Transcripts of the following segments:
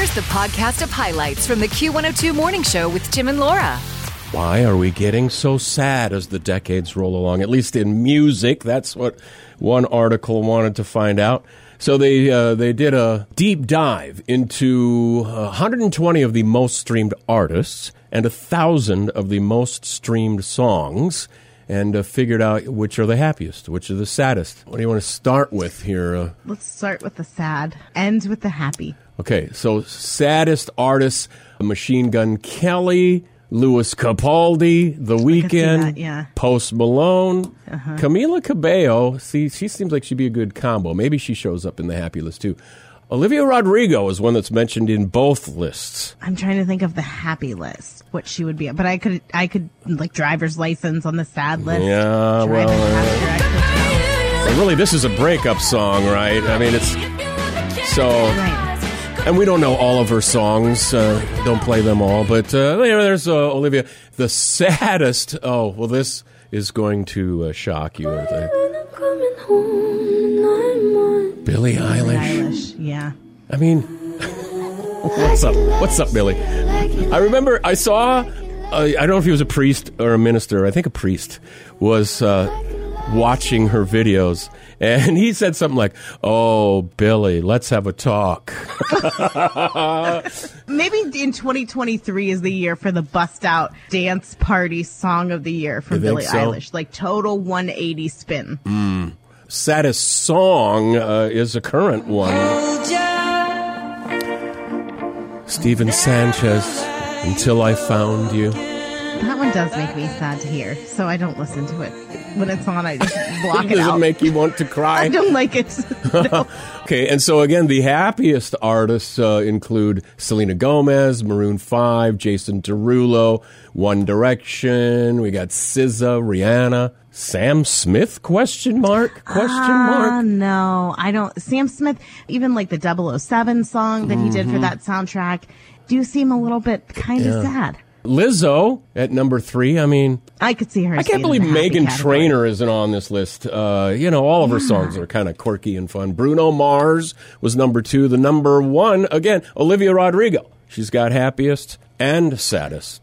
Here's the podcast of highlights from the Q102 Morning Show with Tim and Laura. Why are we getting so sad as the decades roll along? At least in music, that's what one article wanted to find out. So they uh, they did a deep dive into 120 of the most streamed artists and a thousand of the most streamed songs, and uh, figured out which are the happiest, which are the saddest. What do you want to start with here? Uh, Let's start with the sad, ends with the happy. Okay, so saddest artists: Machine Gun Kelly, Lewis Capaldi, The Weeknd, that, yeah. Post Malone, Camila Cabello. See, she seems like she'd be a good combo. Maybe she shows up in the happy list too. Olivia Rodrigo is one that's mentioned in both lists. I'm trying to think of the happy list, what she would be. But I could, I could like driver's license on the sad list. Yeah, well, happy really, this is a breakup song, right? I mean, it's so. Right. And we don't know all of her songs. Uh, don't play them all. But uh, there's uh, Olivia. The saddest. Oh, well, this is going to uh, shock you. I think. Billie Eilish. Eilish. Yeah. I mean, what's up? What's up, Billie? I remember I saw. Uh, I don't know if he was a priest or a minister. I think a priest was uh, watching her videos, and he said something like, "Oh, Billie, let's have a talk." Maybe in 2023 is the year for the bust out dance party song of the year from Billie so? Eilish. Like total 180 spin. Saddest song uh, is a current one. Stephen Sanchez, "Until I Found You." That one does make me sad to hear, so I don't listen to it. When it's on, I just block it Does out. it make you want to cry? I don't like it. No. Okay, and so again, the happiest artists uh, include Selena Gomez, Maroon Five, Jason Derulo, One Direction. We got SZA, Rihanna, Sam Smith? Question mark? Question Ah, mark? no, I don't. Sam Smith, even like the 007 song that he did Mm-hmm. for that soundtrack, do seem a little bit kind of sad. Lizzo at number three. I mean, I could see her. I can't believe Meghan Trainor isn't on this list. Uh, you know, all of her songs are kind of quirky and fun. Bruno Mars was number two. The number one, again, Olivia Rodrigo. She's got happiest and saddest.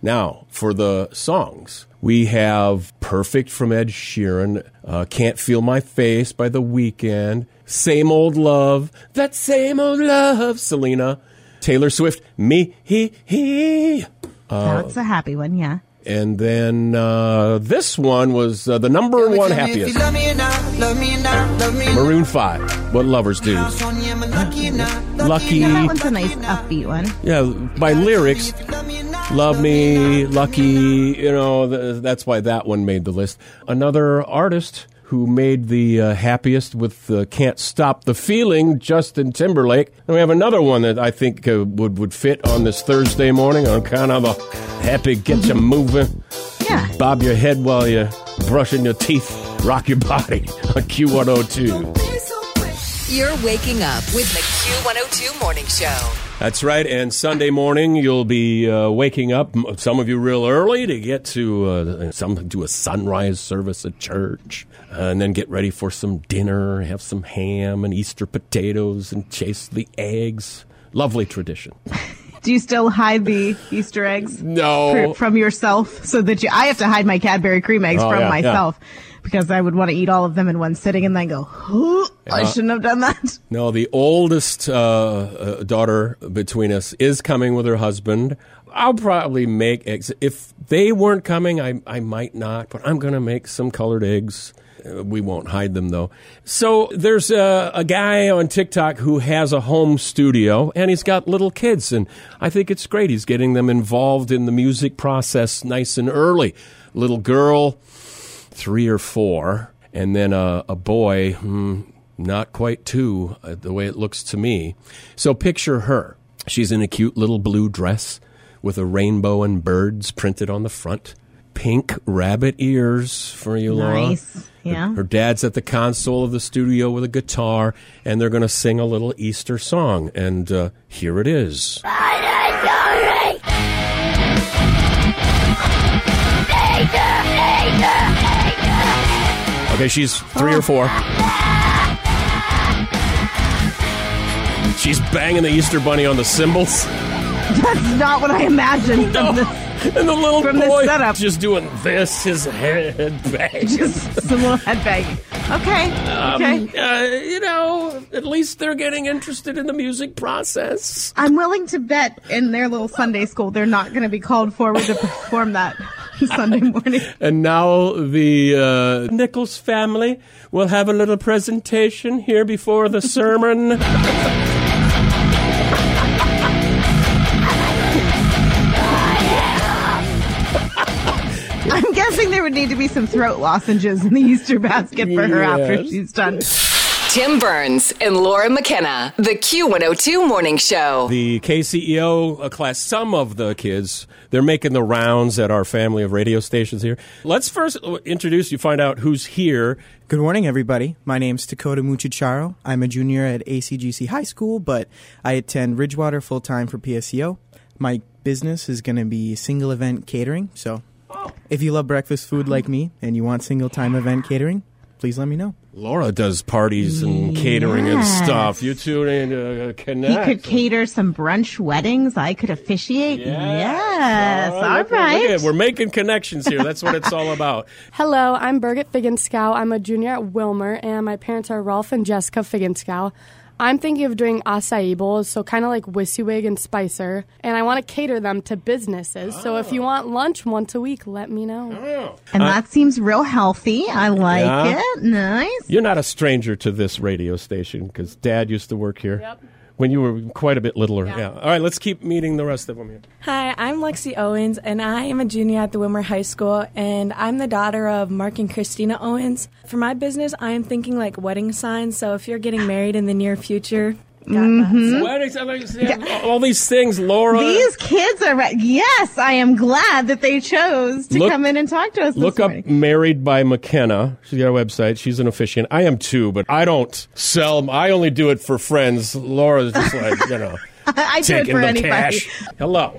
Now, for the songs, we have Perfect from Ed Sheeran, uh, Can't Feel My Face by The Weeknd, Same Old Love, That Same Old Love, Selena, Taylor Swift, Me, He, He. That's a happy one, yeah. And then uh, this one was uh, the number one happiest. Maroon 5, What Lovers Do. Lucky, That one's a nice upbeat one. yeah, by lyrics, Love Me, Lucky, you know, th- that's why that one made the list. Another artist who made the uh, happiest with uh, Can't Stop the Feeling, Justin Timberlake. And we have another one that I think uh, would, would fit on this Thursday morning on kind of a happy, get you moving. Yeah. Bob your head while you're brushing your teeth. Rock your body on Q102. You're waking up with the Q102 Morning Show. That's right. And Sunday morning, you'll be uh, waking up, some of you real early, to get to uh, some do a sunrise service at church, uh, and then get ready for some dinner, have some ham and Easter potatoes, and chase the eggs. Lovely tradition. Do you still hide the Easter eggs No. fr- from yourself so that you? I have to hide my Cadbury cream eggs Oh, from yeah, yeah. Because I would want to eat all of them in one sitting and then go, "Huh, I shouldn't have done that. No, the oldest uh, uh, daughter between us is coming with her husband. I'll probably make eggs. If they weren't coming, I, I might not, but I'm going to make some colored eggs. Uh, we won't hide them though. So there's a, a guy on TikTok who has a home studio and he's got little kids, and I think it's great. He's getting them involved in the music process nice and early. Little girl, three or four, and then a, a boy, hmm, not quite two, uh, the way it looks to me. So picture her. She's in a cute little blue dress with a rainbow and birds printed on the front. Pink rabbit ears for you, Laura. Nice. Yeah. Her dad's at the console of the studio with a guitar, and they're going to sing a little Easter song. And uh, here it is. Okay, she's three or four. She's banging the Easter Bunny on the cymbals. That's not what I imagined from this. And the little boy setup. just doing this, his head bang. Just some little head banging. Okay. Okay. Uh, you know, at least they're getting interested in the music process. I'm willing to bet in their little Sunday school they're not going to be called forward to perform that Sunday morning. And now the uh, Nichols family will have a little presentation here before the sermon. I'm guessing there would need to be some throat lozenges in the Easter basket for her after she's done. Tim Burns and Laura McKenna. The Q102 Morning Show. the KCEO uh, class, some of the kids, they're making the rounds at our family of radio stations here. Let's first introduce you, find out who's here. Good morning, everybody. My name's Dakota Muchicharo. I'm a junior at ACGC High School, but I attend Ridgewater full time for PSEO. My business is going to be single event catering. So, if you love breakfast food like me and you want single time event catering, please let me know. Laura does parties and catering and stuff. You two need to uh, He connect. could cater some brunch weddings. I could officiate. Yes. All All look at- look. We're making connections here. That's what it's all about. Hello, I'm Birgit Figgenskow. I'm a junior at Willmar, and my parents are Rolf and Jessica Figgenskow. I'm thinking of doing acai bowls, so kind of like Wissywig and Spicer, and I want to cater them to businesses. So if you oh. want lunch once a week, let me know. Oh. And uh, that seems real healthy. I like Yeah. it. Nice. You're not a stranger to this radio station because Dad used to work here. Yep. When you were quite a bit littler. Yeah. All right, let's keep meeting the rest of them here. Hi, I'm Lexi Owens, and I am a junior at the Willmar High School, and I'm the daughter of Mark and Christina Owens. For my business, I am thinking like wedding signs. So if you're getting married in the near future, got that. Mm-hmm. So- Weddings, I like all these things, Laura. These kids are right. Yes, I am glad that they chose to Look- come in and talk to us. Look this up. Married by McKenna. She's got a website. She's an officiant. I am too, but I don't sell. I only do it for friends. Laura's just like, you know, I do it taking for the anybody. cash. Hello.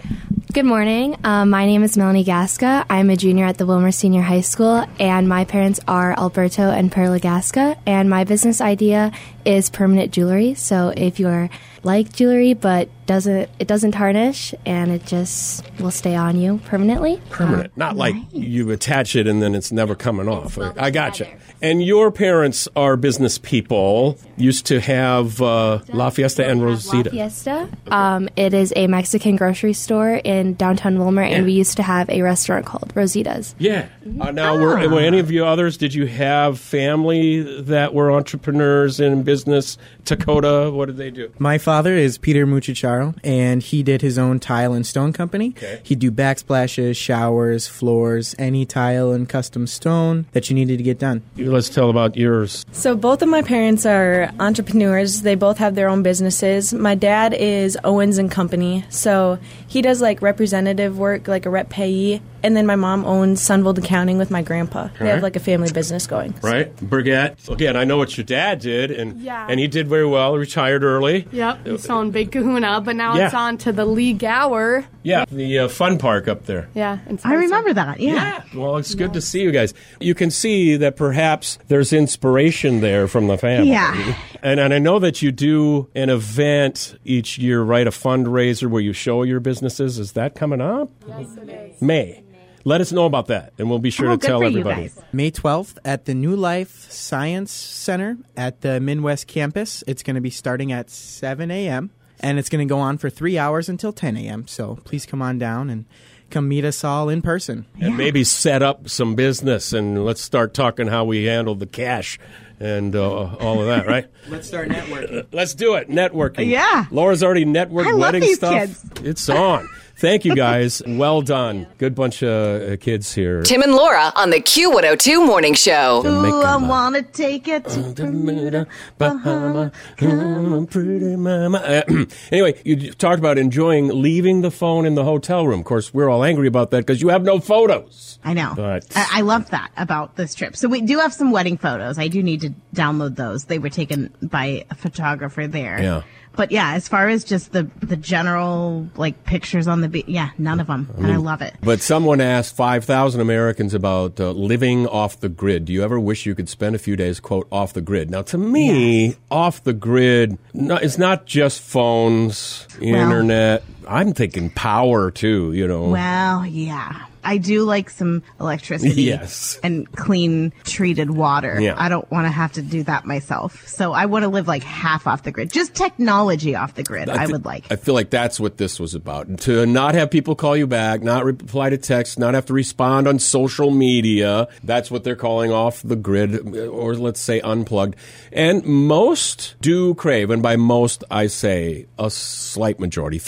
Good morning. Um, my name is Melanie Gasca. I'm a junior at the Willmar Senior High School, and my parents are Alberto and Perla Gasca. And my business idea is permanent jewelry. So if you're like jewelry but doesn't it doesn't tarnish and it just will stay on you permanently. Permanent. Not like you attach it and then it's never coming off. I got gotcha. And your parents are business people. Used to have uh, La Fiesta and Rosita. La Fiesta. Um, it is a Mexican grocery store in downtown Willmar, and we used to have a restaurant called Rosita's. Yeah. Uh, now, were, were any of you others? Did you have family that were entrepreneurs in business? Dakota, what did they do? My father is Peter Muchicharo, and he did his own tile and stone company. Okay. He'd do backsplashes, showers, floors, any tile and custom stone that you needed to get done. Let's tell about yours. So both of my parents are entrepreneurs. They both have their own businesses. My dad is Owens and Company, so he does like representative work, like a rep payee. And then my mom owns Sunvold Accounting with my grandpa. They Right. have like a family business going. Right, Brigette. Again, I know what your dad did, and Yeah. and he did very well. Retired early. Yep, he's on Big Kahuna, but now Yeah. it's on to the League Hour. Yeah, the uh, fun park up there. Yeah, in I remember that. Yeah. Yeah. Well, it's good to see you guys. You can see that perhaps there's inspiration there from the family. Yeah. And, and I know that you do an event each year, right? A fundraiser where you show your businesses. Is that coming up? Yes, it is. May. Let us know about that, and we'll be sure Oh, to tell everybody. May 12th at the New Life Science Center at the MinnWest campus. It's going to be starting at 7 a.m. and it's going to go on for three hours until 10 a.m. So please come on down and come meet us all in person. and maybe set up some business and let's start talking how we handle the cash and uh, all of that, right? Let's start networking. Let's do it. Networking. Yeah. Laura's already networked I love wedding these stuff. kids. It's on. Thank you guys. well done. Good bunch of uh, kids here. Tim and Laura on the Q102 Morning Show. Ooh, I want to take it to Bermuda. Bahama, oh, pretty mama. Uh, anyway, you talked about enjoying leaving the phone in the hotel room. Of course, we're all angry about that because you have no photos. I know. But- I, I love that about this trip. So we do have some wedding photos. I do need to download those. They were taken by a photographer there. Yeah. But yeah, as far as just the the general like pictures on the beach, yeah, none of them, and I love it. But someone asked 5,000 Americans about uh, living off the grid. Do you ever wish you could spend a few days, quote, off the grid? Now, to me, off the grid no, it's not just phones, internet. I'm thinking power too, you know. Well, yeah. I do like some electricity Yes. and clean treated water. Yeah. I don't want to have to do that myself. So I want to live like half off the grid. Just technology off the grid, I, thi- would like. I feel like that's what this was about. To not have people call you back, not reply to text, not have to respond on social media. That's what they're calling off the grid, or let's say unplugged. And most do crave, and by most I say a slight majority,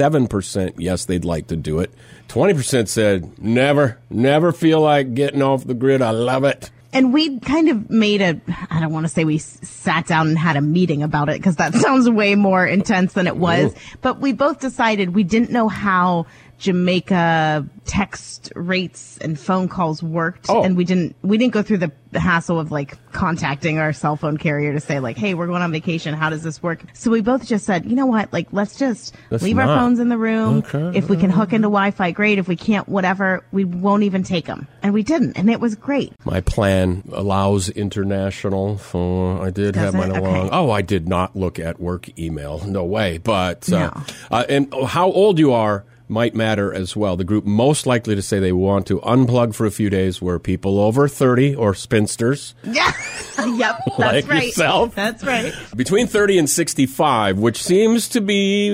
57% yes, they'd like to do it. 20% said never, never feel like getting off the grid. I love it. and we kind of made a, I don't want to say we sat down and had a meeting about it because that sounds way more intense than it was. But we both decided we didn't know how Jamaica text rates and phone calls worked. Oh. And we didn't, we didn't go through the hassle of like contacting our cell phone carrier to say like, Hey, we're going on vacation. How does this work? So we both just said, you know what? Like, let's just Let's leave our phones in the room. If we can hook into Wi-Fi, great. If we can't, whatever, we won't even take them. And we didn't. And it was great. My plan allows international. So I did Does have mine along. Okay. Oh, I did not look at work email. No way. But uh, No. uh, and how old you are might matter as well. The group most likely to say they want to unplug for a few days were people over thirty or spinsters. Yeah. yep. That's Like right. yourself? That's right. Between 30 and 65, which seems to be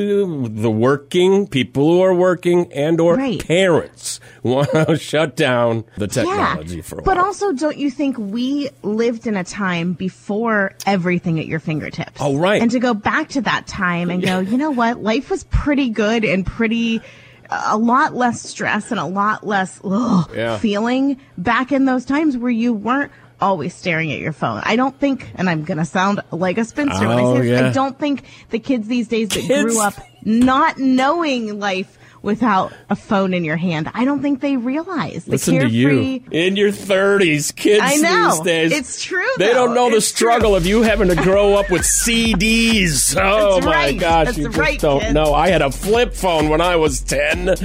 the working people who are working and or Right. parents want to shut down the technology yeah. for a while. But also, don't you think we lived in a time before everything at your fingertips? Oh, right. And to go back to that time and go, you know what? Life was pretty good and pretty. A lot less stress and a lot less ugh, Yeah. feeling back in those times where you weren't always staring at your phone. I don't think, and I'm going to sound like a spinster when I Oh, say this, yeah. I don't think the kids these days that Kids. grew up not knowing life without a phone in your hand, I don't think they realize the Listen carefree. to you in your 30s, kids I know. these days. It's true, They though. don't know the struggle true. of you having to grow up with CDs. Oh That's my right. gosh, That's you just right, don't kids. know. I had a flip phone when I was 10.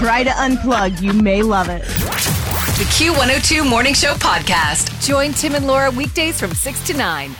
Try to unplug. You may love it. The Q102 Morning Show podcast. Join Tim and Laura weekdays from 6 to 9.